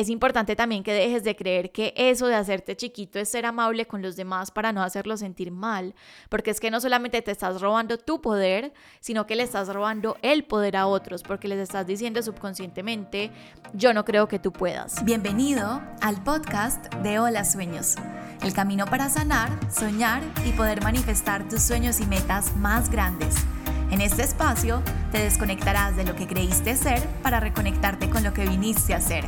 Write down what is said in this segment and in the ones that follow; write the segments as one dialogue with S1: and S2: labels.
S1: es importante también que dejes de creer que eso de hacerte chiquito es ser amable con los demás para no hacerlos sentir mal, porque es que no solamente te estás robando tu poder, sino que le estás robando el poder a otros, porque les estás diciendo subconscientemente, yo no creo que tú puedas.
S2: Bienvenido al podcast de Hola Sueños, el camino para sanar, soñar y poder manifestar tus sueños y metas más grandes. En este espacio te desconectarás de lo que creíste ser para reconectarte con lo que viniste a ser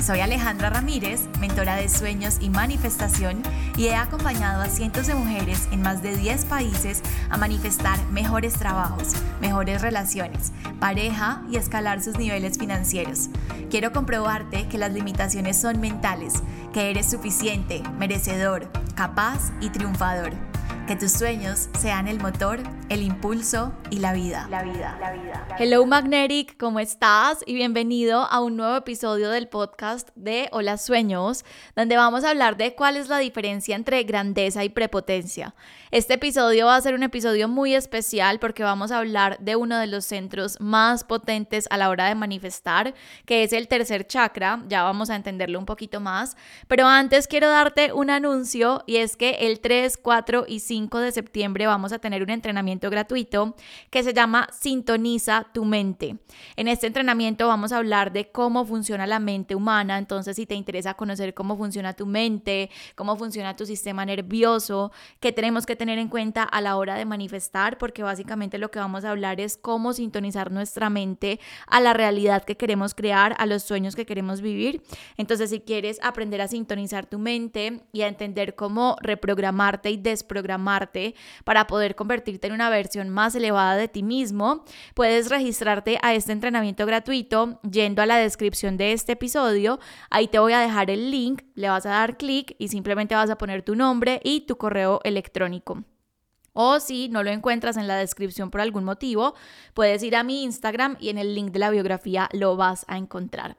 S2: soy Alejandra Ramírez, mentora de sueños y manifestación, y he acompañado a cientos de mujeres en más de 10 países a manifestar mejores trabajos, mejores relaciones, pareja y escalar sus niveles financieros. Quiero comprobarte que las limitaciones son mentales, que eres suficiente, merecedor, capaz y triunfador. Que tus sueños sean el motor, el impulso y la vida.
S1: La vida, la vida. Hello Magnetic, ¿cómo estás? Y bienvenido a un nuevo episodio del podcast de Hola Sueños, donde vamos a hablar de cuál es la diferencia entre grandeza y prepotencia. Este episodio va a ser un episodio muy especial porque vamos a hablar de uno de los centros más potentes a la hora de manifestar, que es el tercer chakra. Ya vamos a entenderlo un poquito más. Pero antes quiero darte un anuncio y es que el 3, 4 y 5 de septiembre vamos a tener un entrenamiento gratuito que se llama Sintoniza tu mente. En este entrenamiento vamos a hablar de cómo funciona la mente humana. Entonces, si te interesa conocer cómo funciona tu mente, cómo funciona tu sistema nervioso, qué tenemos que tener en cuenta a la hora de manifestar, porque básicamente lo que vamos a hablar es cómo sintonizar nuestra mente a la realidad que queremos crear, a los sueños que queremos vivir. Entonces, si quieres aprender a sintonizar tu mente y a entender cómo reprogramarte y desprogramarte para poder convertirte en una versión más elevada de ti mismo, puedes registrarte a este entrenamiento gratuito yendo a la descripción de este episodio. Ahí te voy a dejar el link, le vas a dar clic y simplemente vas a poner tu nombre y tu correo electrónico. O si no lo encuentras en la descripción por algún motivo, puedes ir a mi Instagram y en el link de la biografía lo vas a encontrar.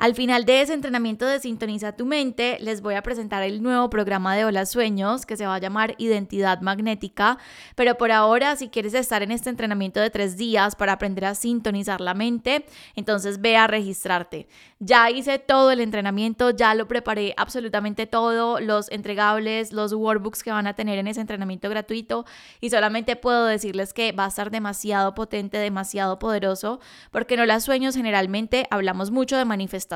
S1: Al final de ese entrenamiento de Sintoniza tu mente, les voy a presentar el nuevo programa de Hola Sueños que se va a llamar Identidad Magnética. Pero por ahora, si quieres estar en este entrenamiento de tres días para aprender a sintonizar la mente, entonces ve a registrarte. Ya hice todo el entrenamiento, ya lo preparé absolutamente todo, los entregables, los workbooks que van a tener en ese entrenamiento gratuito y solamente puedo decirles que va a estar demasiado potente, demasiado poderoso, porque en Hola Sueños generalmente hablamos mucho de manifestación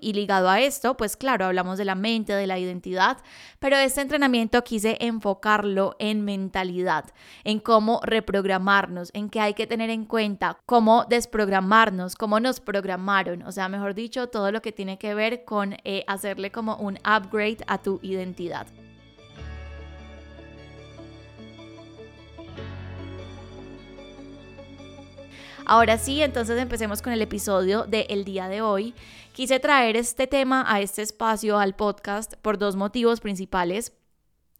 S1: y ligado a esto, pues claro, hablamos de la mente, de la identidad, pero este entrenamiento quise enfocarlo en mentalidad, en cómo reprogramarnos, en qué hay que tener en cuenta, cómo desprogramarnos, cómo nos programaron, o sea, mejor dicho, todo lo que tiene que ver con eh, hacerle como un upgrade a tu identidad. Ahora sí, entonces empecemos con el episodio del día de hoy. Quise traer este tema a este espacio, al podcast, por dos motivos principales.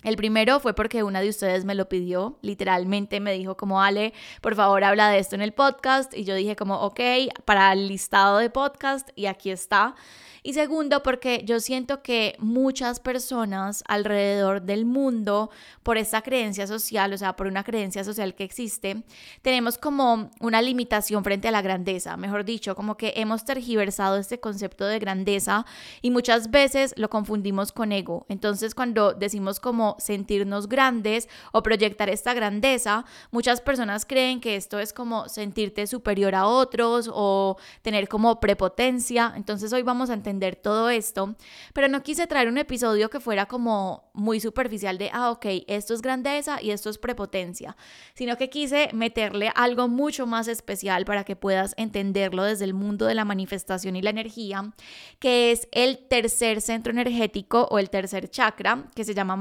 S1: El primero fue porque una de ustedes me lo pidió, literalmente me dijo como, Ale, por favor habla de esto en el podcast y yo dije como, ok, para el listado de podcast y aquí está. Y segundo, porque yo siento que muchas personas alrededor del mundo, por esta creencia social, o sea, por una creencia social que existe, tenemos como una limitación frente a la grandeza. Mejor dicho, como que hemos tergiversado este concepto de grandeza y muchas veces lo confundimos con ego. Entonces, cuando decimos como sentirnos grandes o proyectar esta grandeza, muchas personas creen que esto es como sentirte superior a otros o tener como prepotencia. Entonces, hoy vamos a entender todo esto, pero no quise traer un episodio que fuera como muy superficial de, ah, ok, esto es grandeza y esto es prepotencia, sino que quise meterle algo mucho más especial para que puedas entenderlo desde el mundo de la manifestación y la energía, que es el tercer centro energético o el tercer chakra, que se llama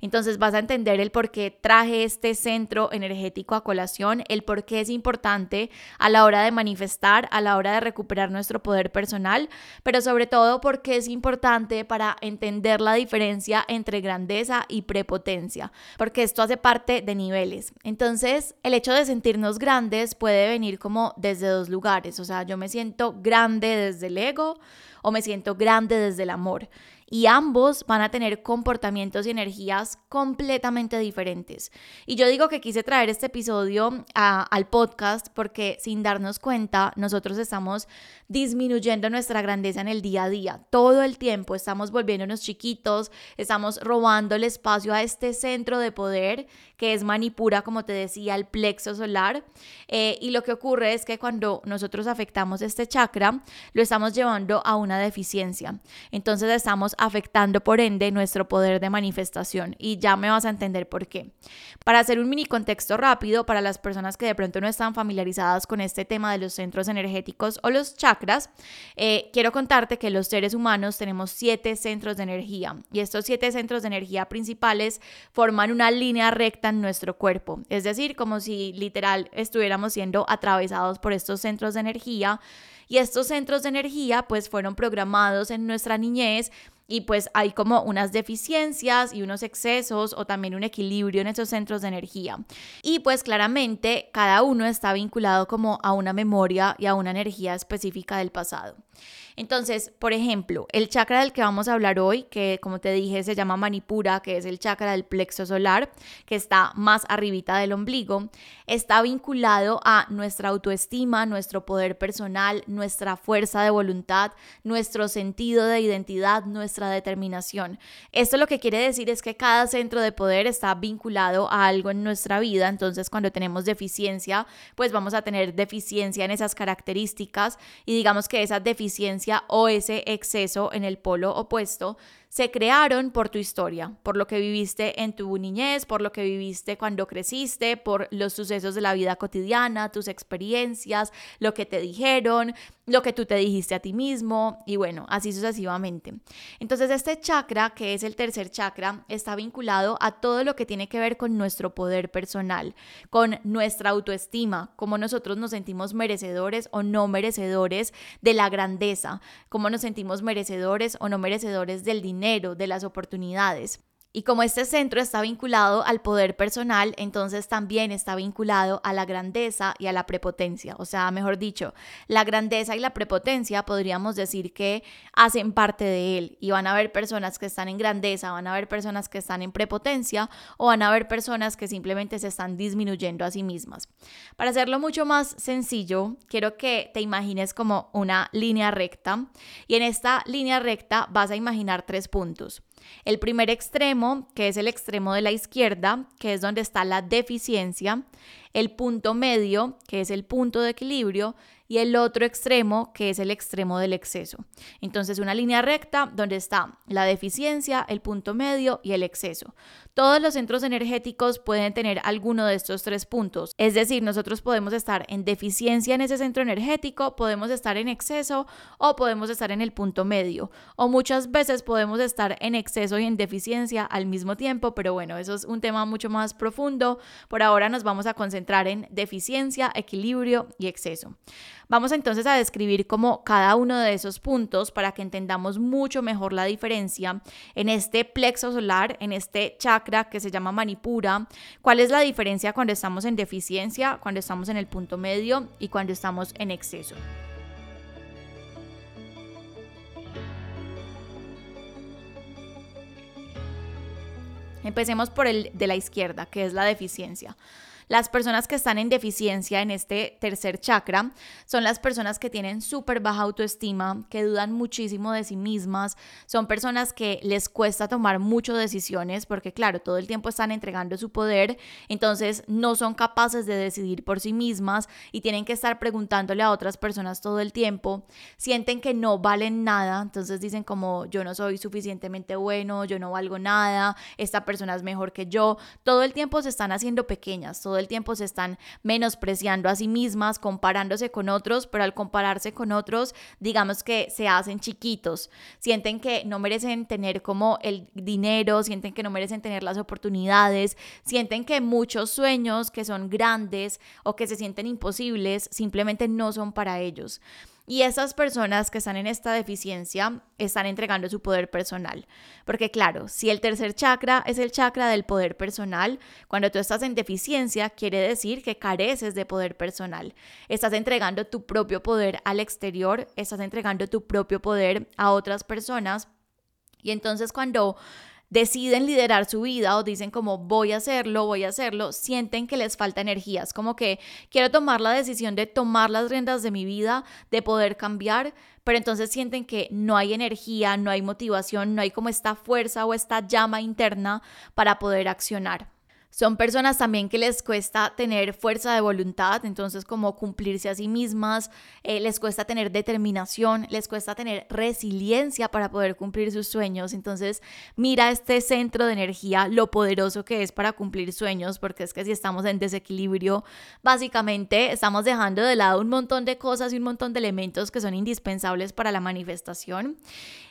S1: Entonces vas a entender el por qué traje este centro energético a colación, el por qué es importante a la hora de manifestar, a la hora de recuperar nuestro poder personal, pero sobre todo porque es importante para entender la diferencia entre grandeza y prepotencia, porque esto hace parte de niveles. Entonces, el hecho de sentirnos grandes puede venir como desde dos lugares, o sea, yo me siento grande desde el ego o me siento grande desde el amor. Y ambos van a tener comportamientos y energías completamente diferentes. Y yo digo que quise traer este episodio al podcast porque sin darnos cuenta nosotros estamos disminuyendo nuestra grandeza en el día a día. Todo el tiempo estamos volviéndonos chiquitos, estamos robando el espacio a este centro de poder que es manipura, como te decía, el plexo solar. Eh, y lo que ocurre es que cuando nosotros afectamos este chakra, lo estamos llevando a una deficiencia. Entonces estamos afectando por ende nuestro poder de manifestación. Y ya me vas a entender por qué. Para hacer un mini contexto rápido para las personas que de pronto no están familiarizadas con este tema de los centros energéticos o los chakras, eh, quiero contarte que los seres humanos tenemos siete centros de energía. Y estos siete centros de energía principales forman una línea recta en nuestro cuerpo, es decir, como si literal estuviéramos siendo atravesados por estos centros de energía. Y estos centros de energía pues fueron programados en nuestra niñez y pues hay como unas deficiencias y unos excesos o también un equilibrio en esos centros de energía. Y pues claramente cada uno está vinculado como a una memoria y a una energía específica del pasado. Entonces, por ejemplo, el chakra del que vamos a hablar hoy, que como te dije se llama Manipura, que es el chakra del plexo solar, que está más arribita del ombligo, está vinculado a nuestra autoestima, nuestro poder personal, nuestra fuerza de voluntad, nuestro sentido de identidad, nuestra determinación. Esto lo que quiere decir es que cada centro de poder está vinculado a algo en nuestra vida, entonces cuando tenemos deficiencia, pues vamos a tener deficiencia en esas características y digamos que esa deficiencia o ese exceso en el polo opuesto se crearon por tu historia, por lo que viviste en tu niñez, por lo que viviste cuando creciste, por los sucesos de la vida cotidiana, tus experiencias, lo que te dijeron, lo que tú te dijiste a ti mismo y bueno, así sucesivamente. Entonces este chakra, que es el tercer chakra, está vinculado a todo lo que tiene que ver con nuestro poder personal, con nuestra autoestima, cómo nosotros nos sentimos merecedores o no merecedores de la grandeza, cómo nos sentimos merecedores o no merecedores del dinero de las oportunidades. Y como este centro está vinculado al poder personal, entonces también está vinculado a la grandeza y a la prepotencia. O sea, mejor dicho, la grandeza y la prepotencia podríamos decir que hacen parte de él. Y van a haber personas que están en grandeza, van a haber personas que están en prepotencia o van a haber personas que simplemente se están disminuyendo a sí mismas. Para hacerlo mucho más sencillo, quiero que te imagines como una línea recta. Y en esta línea recta vas a imaginar tres puntos. El primer extremo, que es el extremo de la izquierda, que es donde está la deficiencia, el punto medio, que es el punto de equilibrio, y el otro extremo, que es el extremo del exceso. Entonces, una línea recta donde está la deficiencia, el punto medio y el exceso. Todos los centros energéticos pueden tener alguno de estos tres puntos. Es decir, nosotros podemos estar en deficiencia en ese centro energético, podemos estar en exceso o podemos estar en el punto medio. O muchas veces podemos estar en exceso y en deficiencia al mismo tiempo, pero bueno, eso es un tema mucho más profundo. Por ahora nos vamos a concentrar en deficiencia, equilibrio y exceso. Vamos entonces a describir como cada uno de esos puntos para que entendamos mucho mejor la diferencia en este plexo solar, en este chakra que se llama manipura, cuál es la diferencia cuando estamos en deficiencia, cuando estamos en el punto medio y cuando estamos en exceso. Empecemos por el de la izquierda, que es la deficiencia. Las personas que están en deficiencia en este tercer chakra son las personas que tienen súper baja autoestima, que dudan muchísimo de sí mismas, son personas que les cuesta tomar muchas decisiones porque claro, todo el tiempo están entregando su poder, entonces no son capaces de decidir por sí mismas y tienen que estar preguntándole a otras personas todo el tiempo, sienten que no valen nada, entonces dicen como yo no soy suficientemente bueno, yo no valgo nada, esta persona es mejor que yo, todo el tiempo se están haciendo pequeñas, todo el tiempo se están menospreciando a sí mismas, comparándose con otros, pero al compararse con otros, digamos que se hacen chiquitos, sienten que no merecen tener como el dinero, sienten que no merecen tener las oportunidades, sienten que muchos sueños que son grandes o que se sienten imposibles simplemente no son para ellos. Y esas personas que están en esta deficiencia están entregando su poder personal. Porque claro, si el tercer chakra es el chakra del poder personal, cuando tú estás en deficiencia quiere decir que careces de poder personal. Estás entregando tu propio poder al exterior, estás entregando tu propio poder a otras personas Y entonces cuando deciden liderar su vida o dicen como voy a hacerlo, voy a hacerlo, sienten que les falta energía. Es como que quiero tomar la decisión de tomar las riendas de mi vida, de poder cambiar, pero entonces sienten que no hay energía, no hay motivación, no hay como esta fuerza o esta llama interna para poder accionar. Son personas también que les cuesta tener fuerza de voluntad, entonces como cumplirse a sí mismas, eh, les cuesta tener determinación, les cuesta tener resiliencia para poder cumplir sus sueños. Entonces mira este centro de energía, lo poderoso que es para cumplir sueños, porque es que si estamos en desequilibrio, básicamente estamos dejando de lado un montón de cosas y un montón de elementos que son indispensables para la manifestación.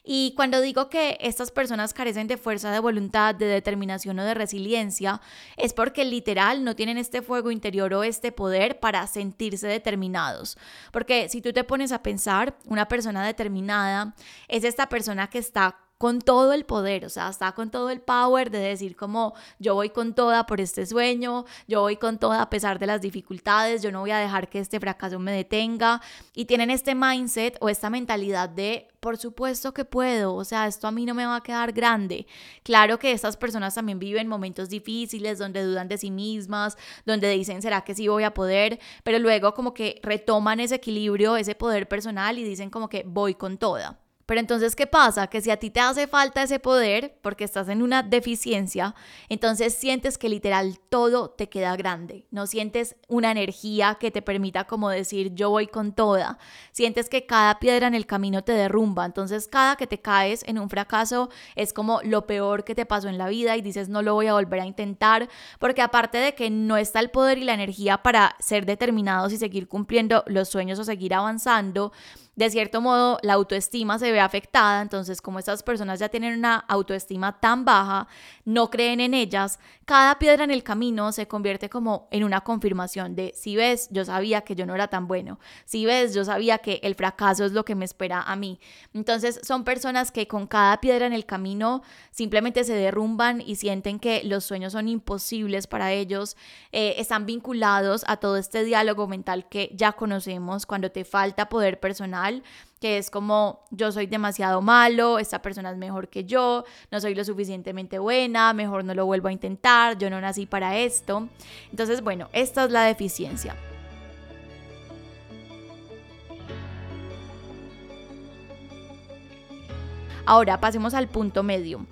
S1: Y cuando digo que estas personas carecen de fuerza de voluntad, de determinación o de resiliencia, es porque literal no tienen este fuego interior o este poder para sentirse determinados. Porque si tú te pones a pensar, una persona determinada es esta persona que está con todo el poder, o sea, está con todo el power de decir como yo voy con toda por este sueño, yo voy con toda a pesar de las dificultades, yo no voy a dejar que este fracaso me detenga y tienen este mindset o esta mentalidad de por supuesto que puedo, o sea, esto a mí no me va a quedar grande. Claro que estas personas también viven momentos difíciles donde dudan de sí mismas, donde dicen, ¿será que sí voy a poder? Pero luego como que retoman ese equilibrio, ese poder personal y dicen como que voy con toda. Pero entonces, ¿qué pasa? Que si a ti te hace falta ese poder, porque estás en una deficiencia, entonces sientes que literal todo te queda grande. No sientes una energía que te permita como decir, yo voy con toda. Sientes que cada piedra en el camino te derrumba. Entonces, cada que te caes en un fracaso es como lo peor que te pasó en la vida y dices, no lo voy a volver a intentar, porque aparte de que no está el poder y la energía para ser determinados y seguir cumpliendo los sueños o seguir avanzando, de cierto modo la autoestima se ve afectada, entonces como estas personas ya tienen una autoestima tan baja, no creen en ellas, cada piedra en el camino se convierte como en una confirmación de, si ves, yo sabía que yo no era tan bueno, si ves, yo sabía que el fracaso es lo que me espera a mí. Entonces son personas que con cada piedra en el camino simplemente se derrumban y sienten que los sueños son imposibles para ellos, eh, están vinculados a todo este diálogo mental que ya conocemos cuando te falta poder personal que es como yo soy demasiado malo, esta persona es mejor que yo, no soy lo suficientemente buena, mejor no lo vuelvo a intentar, yo no nací para esto. Entonces, bueno, esta es la deficiencia. Ahora pasemos al punto medio.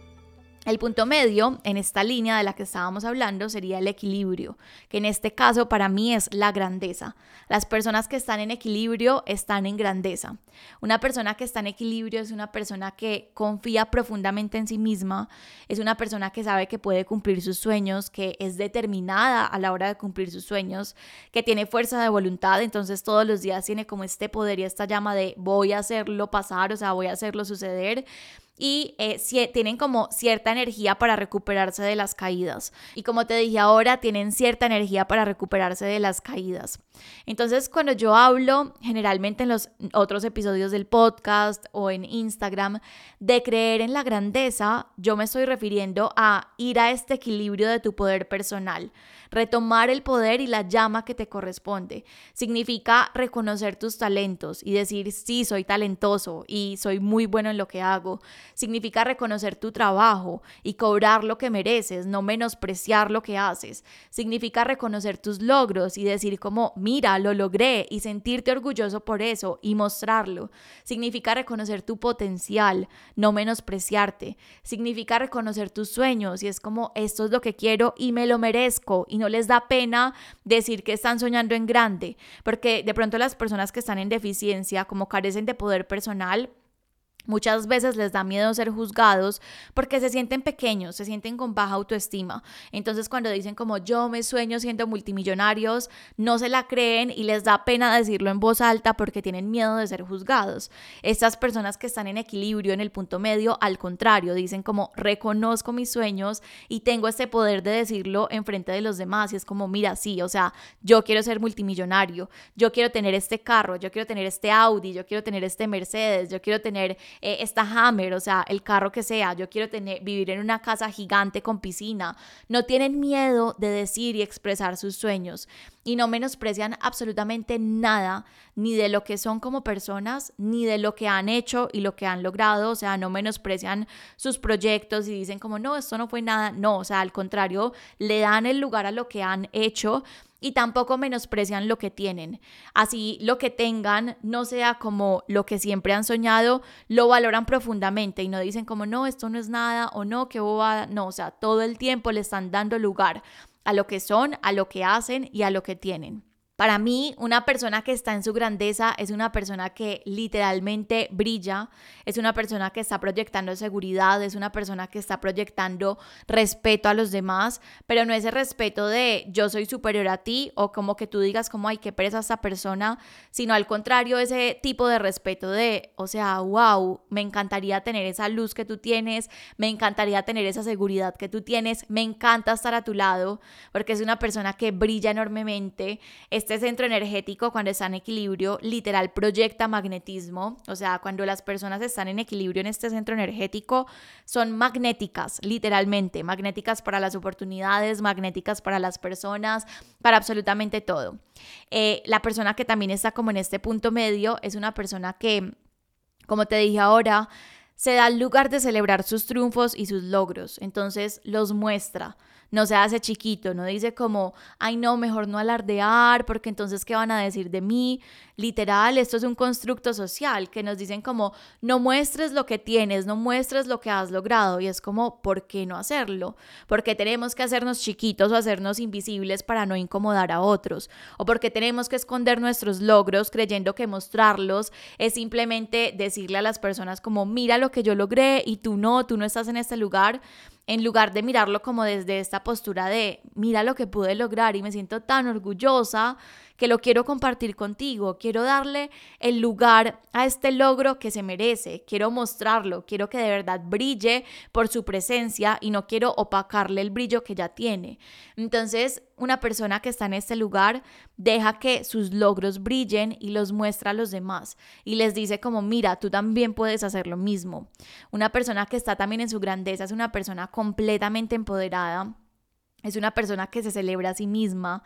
S1: El punto medio en esta línea de la que estábamos hablando sería el equilibrio, que en este caso para mí es la grandeza. Las personas que están en equilibrio están en grandeza. Una persona que está en equilibrio es una persona que confía profundamente en sí misma, es una persona que sabe que puede cumplir sus sueños, que es determinada a la hora de cumplir sus sueños, que tiene fuerza de voluntad, entonces todos los días tiene como este poder y esta llama de voy a hacerlo pasar, o sea, voy a hacerlo suceder y eh, tienen como cierta energía para recuperarse de las caídas. Y como te dije ahora, tienen cierta energía para recuperarse de las caídas. Entonces, cuando yo hablo generalmente en los otros episodios del podcast o en Instagram de creer en la grandeza, yo me estoy refiriendo a ir a este equilibrio de tu poder personal retomar el poder y la llama que te corresponde. Significa reconocer tus talentos y decir, sí, soy talentoso y soy muy bueno en lo que hago. Significa reconocer tu trabajo y cobrar lo que mereces, no menospreciar lo que haces. Significa reconocer tus logros y decir como, mira, lo logré y sentirte orgulloso por eso y mostrarlo. Significa reconocer tu potencial, no menospreciarte. Significa reconocer tus sueños y es como, esto es lo que quiero y me lo merezco y no les da pena decir que están soñando en grande, porque de pronto las personas que están en deficiencia, como carecen de poder personal, Muchas veces les da miedo ser juzgados porque se sienten pequeños, se sienten con baja autoestima. Entonces cuando dicen como yo me sueño siendo multimillonarios, no se la creen y les da pena decirlo en voz alta porque tienen miedo de ser juzgados. Estas personas que están en equilibrio en el punto medio, al contrario, dicen como reconozco mis sueños y tengo este poder de decirlo en frente de los demás y es como mira, sí, o sea, yo quiero ser multimillonario, yo quiero tener este carro, yo quiero tener este Audi, yo quiero tener este Mercedes, yo quiero tener eh, esta Hammer, o sea, el carro que sea, yo quiero tener, vivir en una casa gigante con piscina. No tienen miedo de decir y expresar sus sueños. Y no menosprecian absolutamente nada, ni de lo que son como personas, ni de lo que han hecho y lo que han logrado, o sea, no menosprecian sus proyectos y dicen como, no, esto no fue nada, no, o sea, al contrario, le dan el lugar a lo que han hecho y tampoco menosprecian lo que tienen. Así lo que tengan no sea como lo que siempre han soñado, lo valoran profundamente y no dicen como no, esto no es nada o no, qué bobada, no, o sea, todo el tiempo le están dando lugar a lo que son, a lo que hacen y a lo que tienen. Para mí, una persona que está en su grandeza es una persona que literalmente brilla, es una persona que está proyectando seguridad, es una persona que está proyectando respeto a los demás, pero no ese respeto de yo soy superior a ti o como que tú digas como hay que pereza esta persona, sino al contrario, ese tipo de respeto de, o sea, wow, me encantaría tener esa luz que tú tienes, me encantaría tener esa seguridad que tú tienes, me encanta estar a tu lado, porque es una persona que brilla enormemente. Este centro energético, cuando está en equilibrio, literal proyecta magnetismo. O sea, cuando las personas están en equilibrio en este centro energético, son magnéticas, literalmente. Magnéticas para las oportunidades, magnéticas para las personas, para absolutamente todo. Eh, la persona que también está como en este punto medio es una persona que, como te dije ahora, se da el lugar de celebrar sus triunfos y sus logros. Entonces los muestra no se hace chiquito, no dice como, ay no, mejor no alardear, porque entonces, ¿qué van a decir de mí? Literal, esto es un constructo social que nos dicen como, no muestres lo que tienes, no muestres lo que has logrado, y es como, ¿por qué no hacerlo? Porque tenemos que hacernos chiquitos o hacernos invisibles para no incomodar a otros, o porque tenemos que esconder nuestros logros creyendo que mostrarlos es simplemente decirle a las personas como, mira lo que yo logré y tú no, tú no estás en este lugar en lugar de mirarlo como desde esta postura de, mira lo que pude lograr y me siento tan orgullosa que lo quiero compartir contigo, quiero darle el lugar a este logro que se merece, quiero mostrarlo, quiero que de verdad brille por su presencia y no quiero opacarle el brillo que ya tiene. Entonces, una persona que está en este lugar deja que sus logros brillen y los muestra a los demás y les dice como, mira, tú también puedes hacer lo mismo. Una persona que está también en su grandeza es una persona completamente empoderada. Es una persona que se celebra a sí misma,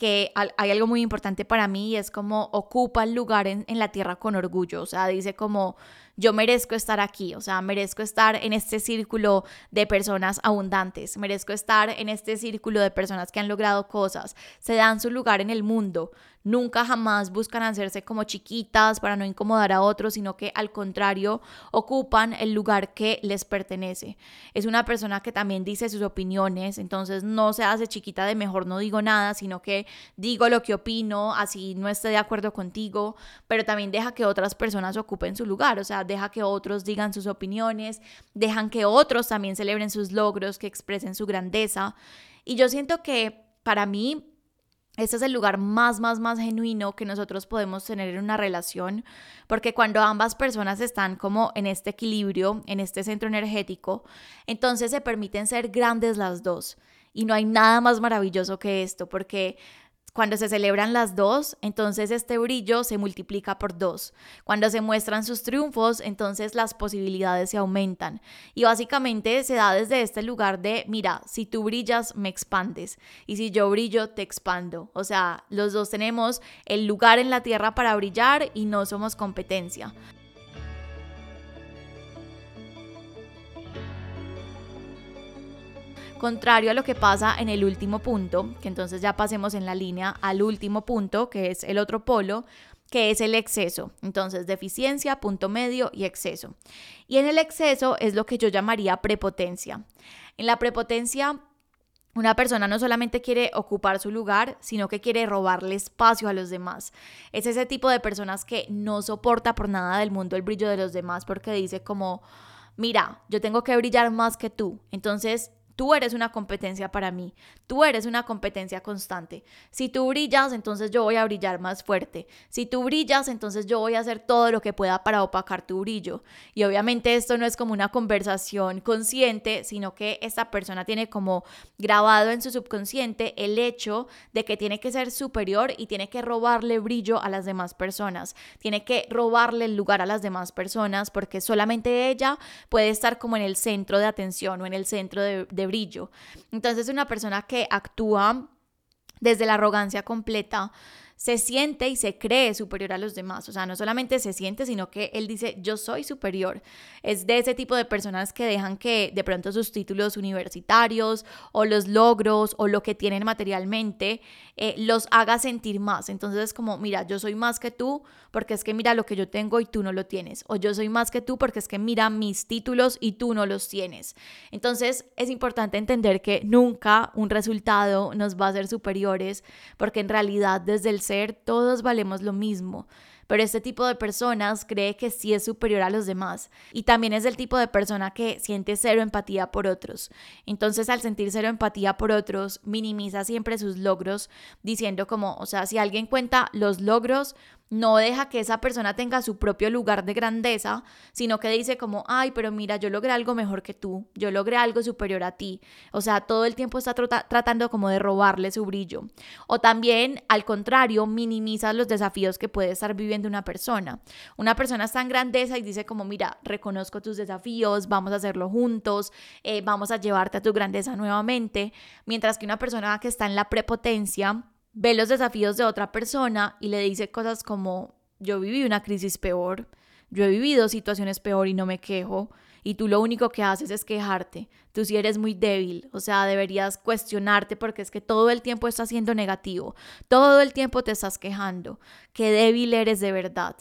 S1: que hay algo muy importante para mí y es como ocupa el lugar en, en, la tierra con orgullo, o sea, dice como yo merezco estar aquí, o sea, merezco estar en este círculo de personas abundantes, merezco estar en este círculo de personas que han logrado cosas, se dan su lugar en el mundo, nunca jamás buscan hacerse como chiquitas para no incomodar a otros, sino que al contrario ocupan el lugar que les pertenece. Es una persona que también dice sus opiniones, entonces no se hace chiquita de mejor no digo nada, sino que digo lo que opino, así no esté de acuerdo contigo, pero también deja que otras personas ocupen su lugar, o sea, deja que otros digan sus opiniones, dejan que otros también celebren sus logros, que expresen su grandeza. Y yo siento que para mí este es el lugar más, más, más genuino que nosotros podemos tener en una relación, porque cuando ambas personas están como en este equilibrio, en este centro energético, entonces se permiten ser grandes las dos. Y no hay nada más maravilloso que esto, porque cuando se celebran las dos, entonces este brillo se multiplica por dos. Cuando se muestran sus triunfos, entonces las posibilidades se aumentan. Y básicamente se da desde este lugar de, mira, si tú brillas, me expandes. Y si yo brillo, te expando. O sea, los dos tenemos el lugar en la tierra para brillar y no somos competencia. Contrario a lo que pasa en el último punto, que entonces ya pasemos en la línea al último punto, que es el otro polo, que es el exceso. Entonces, deficiencia, punto medio y exceso. Y en el exceso es lo que yo llamaría prepotencia. En la prepotencia una persona no solamente quiere ocupar su lugar, sino que quiere robarle espacio a los demás. Es ese tipo de personas que no soporta por nada del mundo el brillo de los demás porque dice como, mira, yo tengo que brillar más que tú. Entonces tú eres una competencia para mí, tú eres una competencia constante. Si tú brillas, entonces yo voy a brillar más fuerte. Si tú brillas, entonces yo voy a hacer todo lo que pueda para opacar tu brillo. Y obviamente esto no es como una conversación consciente, sino que esta persona tiene como grabado en su subconsciente el hecho de que tiene que ser superior y tiene que robarle brillo a las demás personas. Tiene que robarle el lugar a las demás personas porque solamente ella puede estar como en el centro de atención o en el centro de, brillo. Entonces una persona que actúa desde la arrogancia completa, se siente y se cree superior a los demás. O sea, no solamente se siente, sino que él dice, yo soy superior. Es de ese tipo de personas que dejan que de pronto sus títulos universitarios o los logros o lo que tienen materialmente eh, los haga sentir más. Entonces es como, mira, yo soy más que tú porque es que mira lo que yo tengo y tú no lo tienes. O yo soy más que tú porque es que mira mis títulos y tú no los tienes. Entonces es importante entender que nunca un resultado nos va a ser superiores porque en realidad desde el todos valemos lo mismo. Pero este tipo de personas cree que sí es superior a los demás. Y también es el tipo de persona que siente cero empatía por otros. Entonces al sentir cero empatía por otros, minimiza siempre sus logros, diciendo como, o sea, si alguien cuenta los logros, no deja que esa persona tenga su propio lugar de grandeza, sino que dice como, ay, pero mira, yo logré algo mejor que tú, yo logré algo superior a ti. O sea, todo el tiempo está tratando como de robarle su brillo. O también, al contrario, minimiza los desafíos que puede estar viviendo una persona. Una persona está en grandeza y dice como, mira, reconozco tus desafíos, vamos a hacerlo juntos, eh, vamos a llevarte a tu grandeza nuevamente. Mientras que una persona que está en la prepotencia, ve los desafíos de otra persona y le dice cosas como, yo viví una crisis peor, yo he vivido situaciones peor y no me quejo, y tú lo único que haces es quejarte, tú sí eres muy débil, o sea, deberías cuestionarte porque es que todo el tiempo estás siendo negativo, todo el tiempo te estás quejando, qué débil eres de verdad.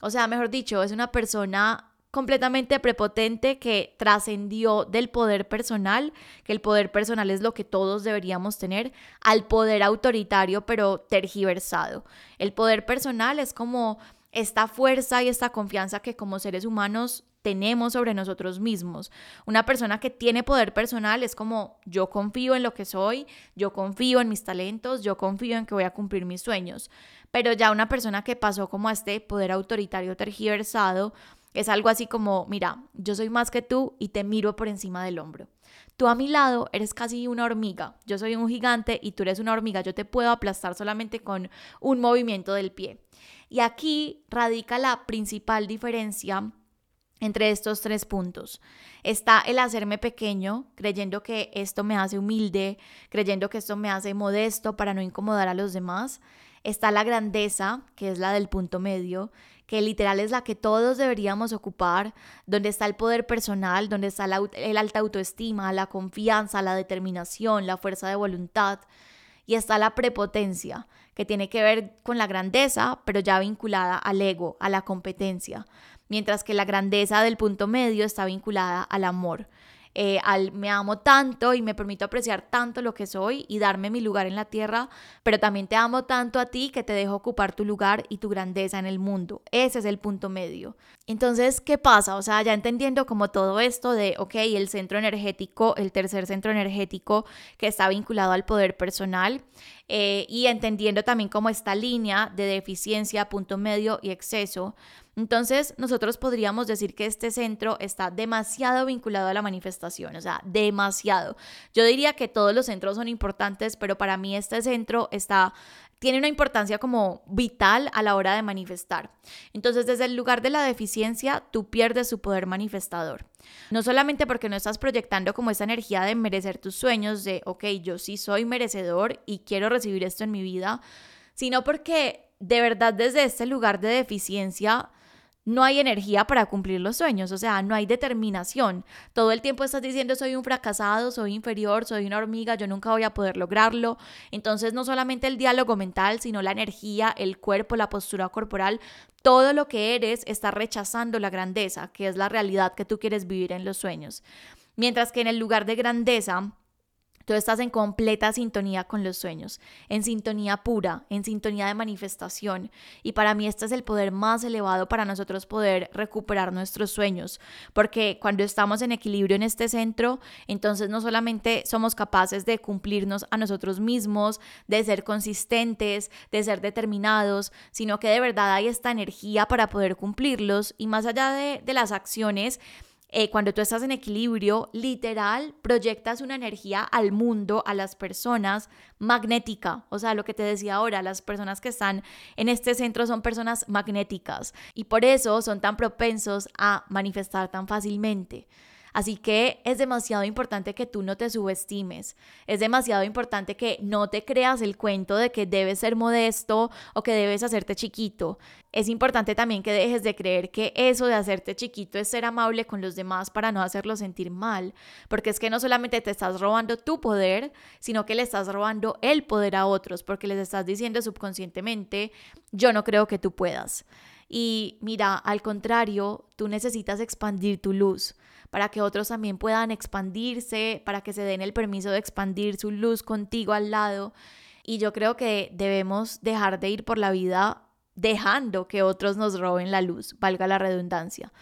S1: O sea, mejor dicho, es una persona completamente prepotente que trascendió del poder personal, que el poder personal es lo que todos deberíamos tener, al poder autoritario pero tergiversado. El poder personal es como esta fuerza y esta confianza que como seres humanos tenemos sobre nosotros mismos. Una persona que tiene poder personal es como yo confío en lo que soy, yo confío en mis talentos, yo confío en que voy a cumplir mis sueños. Pero ya una persona que pasó como a este poder autoritario tergiversado, es algo así como, mira, yo soy más que tú y te miro por encima del hombro. Tú a mi lado eres casi una hormiga, yo soy un gigante y tú eres una hormiga, yo te puedo aplastar solamente con un movimiento del pie. Y aquí radica la principal diferencia entre estos tres puntos. Está el hacerme pequeño, creyendo que esto me hace humilde, creyendo que esto me hace modesto para no incomodar a los demás. Está la grandeza, que es la del punto medio, que literal es la que todos deberíamos ocupar, donde está el poder personal, donde está la, el alta autoestima, la confianza, la determinación, la fuerza de voluntad. Y está la prepotencia, que tiene que ver con la grandeza, pero ya vinculada al ego, a la competencia, mientras que la grandeza del punto medio está vinculada al amor. Eh, al me amo tanto y me permito apreciar tanto lo que soy y darme mi lugar en la tierra, pero también te amo tanto a ti que te dejo ocupar tu lugar y tu grandeza en el mundo. Ese es el punto medio. Entonces, ¿qué pasa? O sea, ya entendiendo como todo esto de, ok, el centro energético, el tercer centro energético que está vinculado al poder personal, eh, y entendiendo también como esta línea de deficiencia, punto medio y exceso, entonces, nosotros podríamos decir que este centro está demasiado vinculado a la manifestación, o sea, demasiado. Yo diría que todos los centros son importantes, pero para mí este centro está tiene una importancia como vital a la hora de manifestar. Entonces, desde el lugar de la deficiencia, tú pierdes su poder manifestador. No solamente porque no estás proyectando como esa energía de merecer tus sueños, de, ok, yo sí soy merecedor y quiero recibir esto en mi vida, sino porque de verdad desde este lugar de deficiencia, no hay energía para cumplir los sueños, o sea, no hay determinación. Todo el tiempo estás diciendo soy un fracasado, soy inferior, soy una hormiga, yo nunca voy a poder lograrlo. Entonces no solamente el diálogo mental, sino la energía, el cuerpo, la postura corporal, todo lo que eres está rechazando la grandeza, que es la realidad que tú quieres vivir en los sueños. Mientras que en el lugar de grandeza, Tú estás en completa sintonía con los sueños, en sintonía pura, en sintonía de manifestación. Y para mí este es el poder más elevado para nosotros poder recuperar nuestros sueños. Porque cuando estamos en equilibrio en este centro, entonces no solamente somos capaces de cumplirnos a nosotros mismos, de ser consistentes, de ser determinados, sino que de verdad hay esta energía para poder cumplirlos. Y más allá de, de las acciones, eh, cuando tú estás en equilibrio, literal, proyectas una energía al mundo, a las personas, magnética. O sea, lo que te decía ahora, las personas que están en este centro son personas magnéticas y por eso son tan propensos a manifestar tan fácilmente. Así que es demasiado importante que tú no te subestimes, es demasiado importante que no te creas el cuento de que debes ser modesto o que debes hacerte chiquito. Es importante también que dejes de creer que eso de hacerte chiquito es ser amable con los demás para no hacerlos sentir mal, porque es que no solamente te estás robando tu poder, sino que le estás robando el poder a otros, porque les estás diciendo subconscientemente, yo no creo que tú puedas. Y mira, al contrario, tú necesitas expandir tu luz para que otros también puedan expandirse, para que se den el permiso de expandir su luz contigo al lado. Y yo creo que debemos dejar de ir por la vida dejando que otros nos roben la luz, valga la redundancia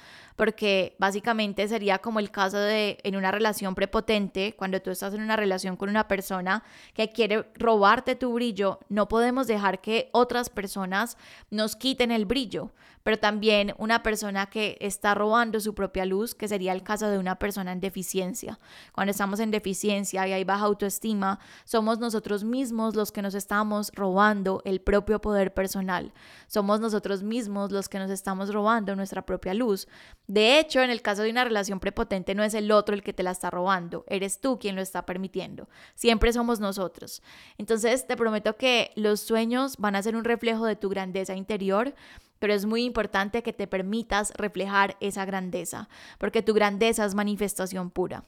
S1: porque básicamente sería como el caso de en una relación prepotente, cuando tú estás en una relación con una persona que quiere robarte tu brillo, no podemos dejar que otras personas nos quiten el brillo, pero también una persona que está robando su propia luz, que sería el caso de una persona en deficiencia. Cuando estamos en deficiencia y hay baja autoestima, somos nosotros mismos los que nos estamos robando el propio poder personal. Somos nosotros mismos los que nos estamos robando nuestra propia luz. De hecho, en el caso de una relación prepotente no es el otro el que te la está robando, eres tú quien lo está permitiendo. Siempre somos nosotros. Entonces, te prometo que los sueños van a ser un reflejo de tu grandeza interior pero es muy importante que te permitas reflejar esa grandeza, porque tu grandeza es manifestación pura.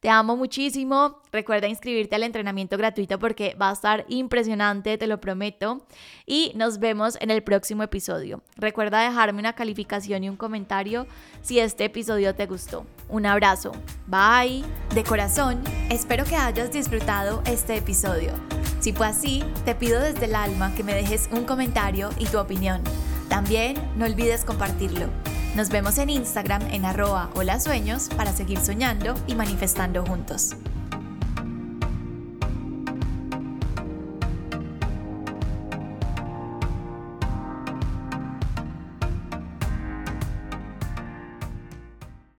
S1: Te amo muchísimo. Recuerda inscribirte al entrenamiento gratuito porque va a estar impresionante, te lo prometo. Y nos vemos en el próximo episodio. Recuerda dejarme una calificación y un comentario si este episodio te gustó. Un abrazo. Bye.
S2: De corazón, espero que hayas disfrutado este episodio. Si fue así, te pido desde el alma que me dejes un comentario y tu opinión. También no olvides compartirlo. Nos vemos en Instagram en arroba hola sueños para seguir soñando y manifestando juntos.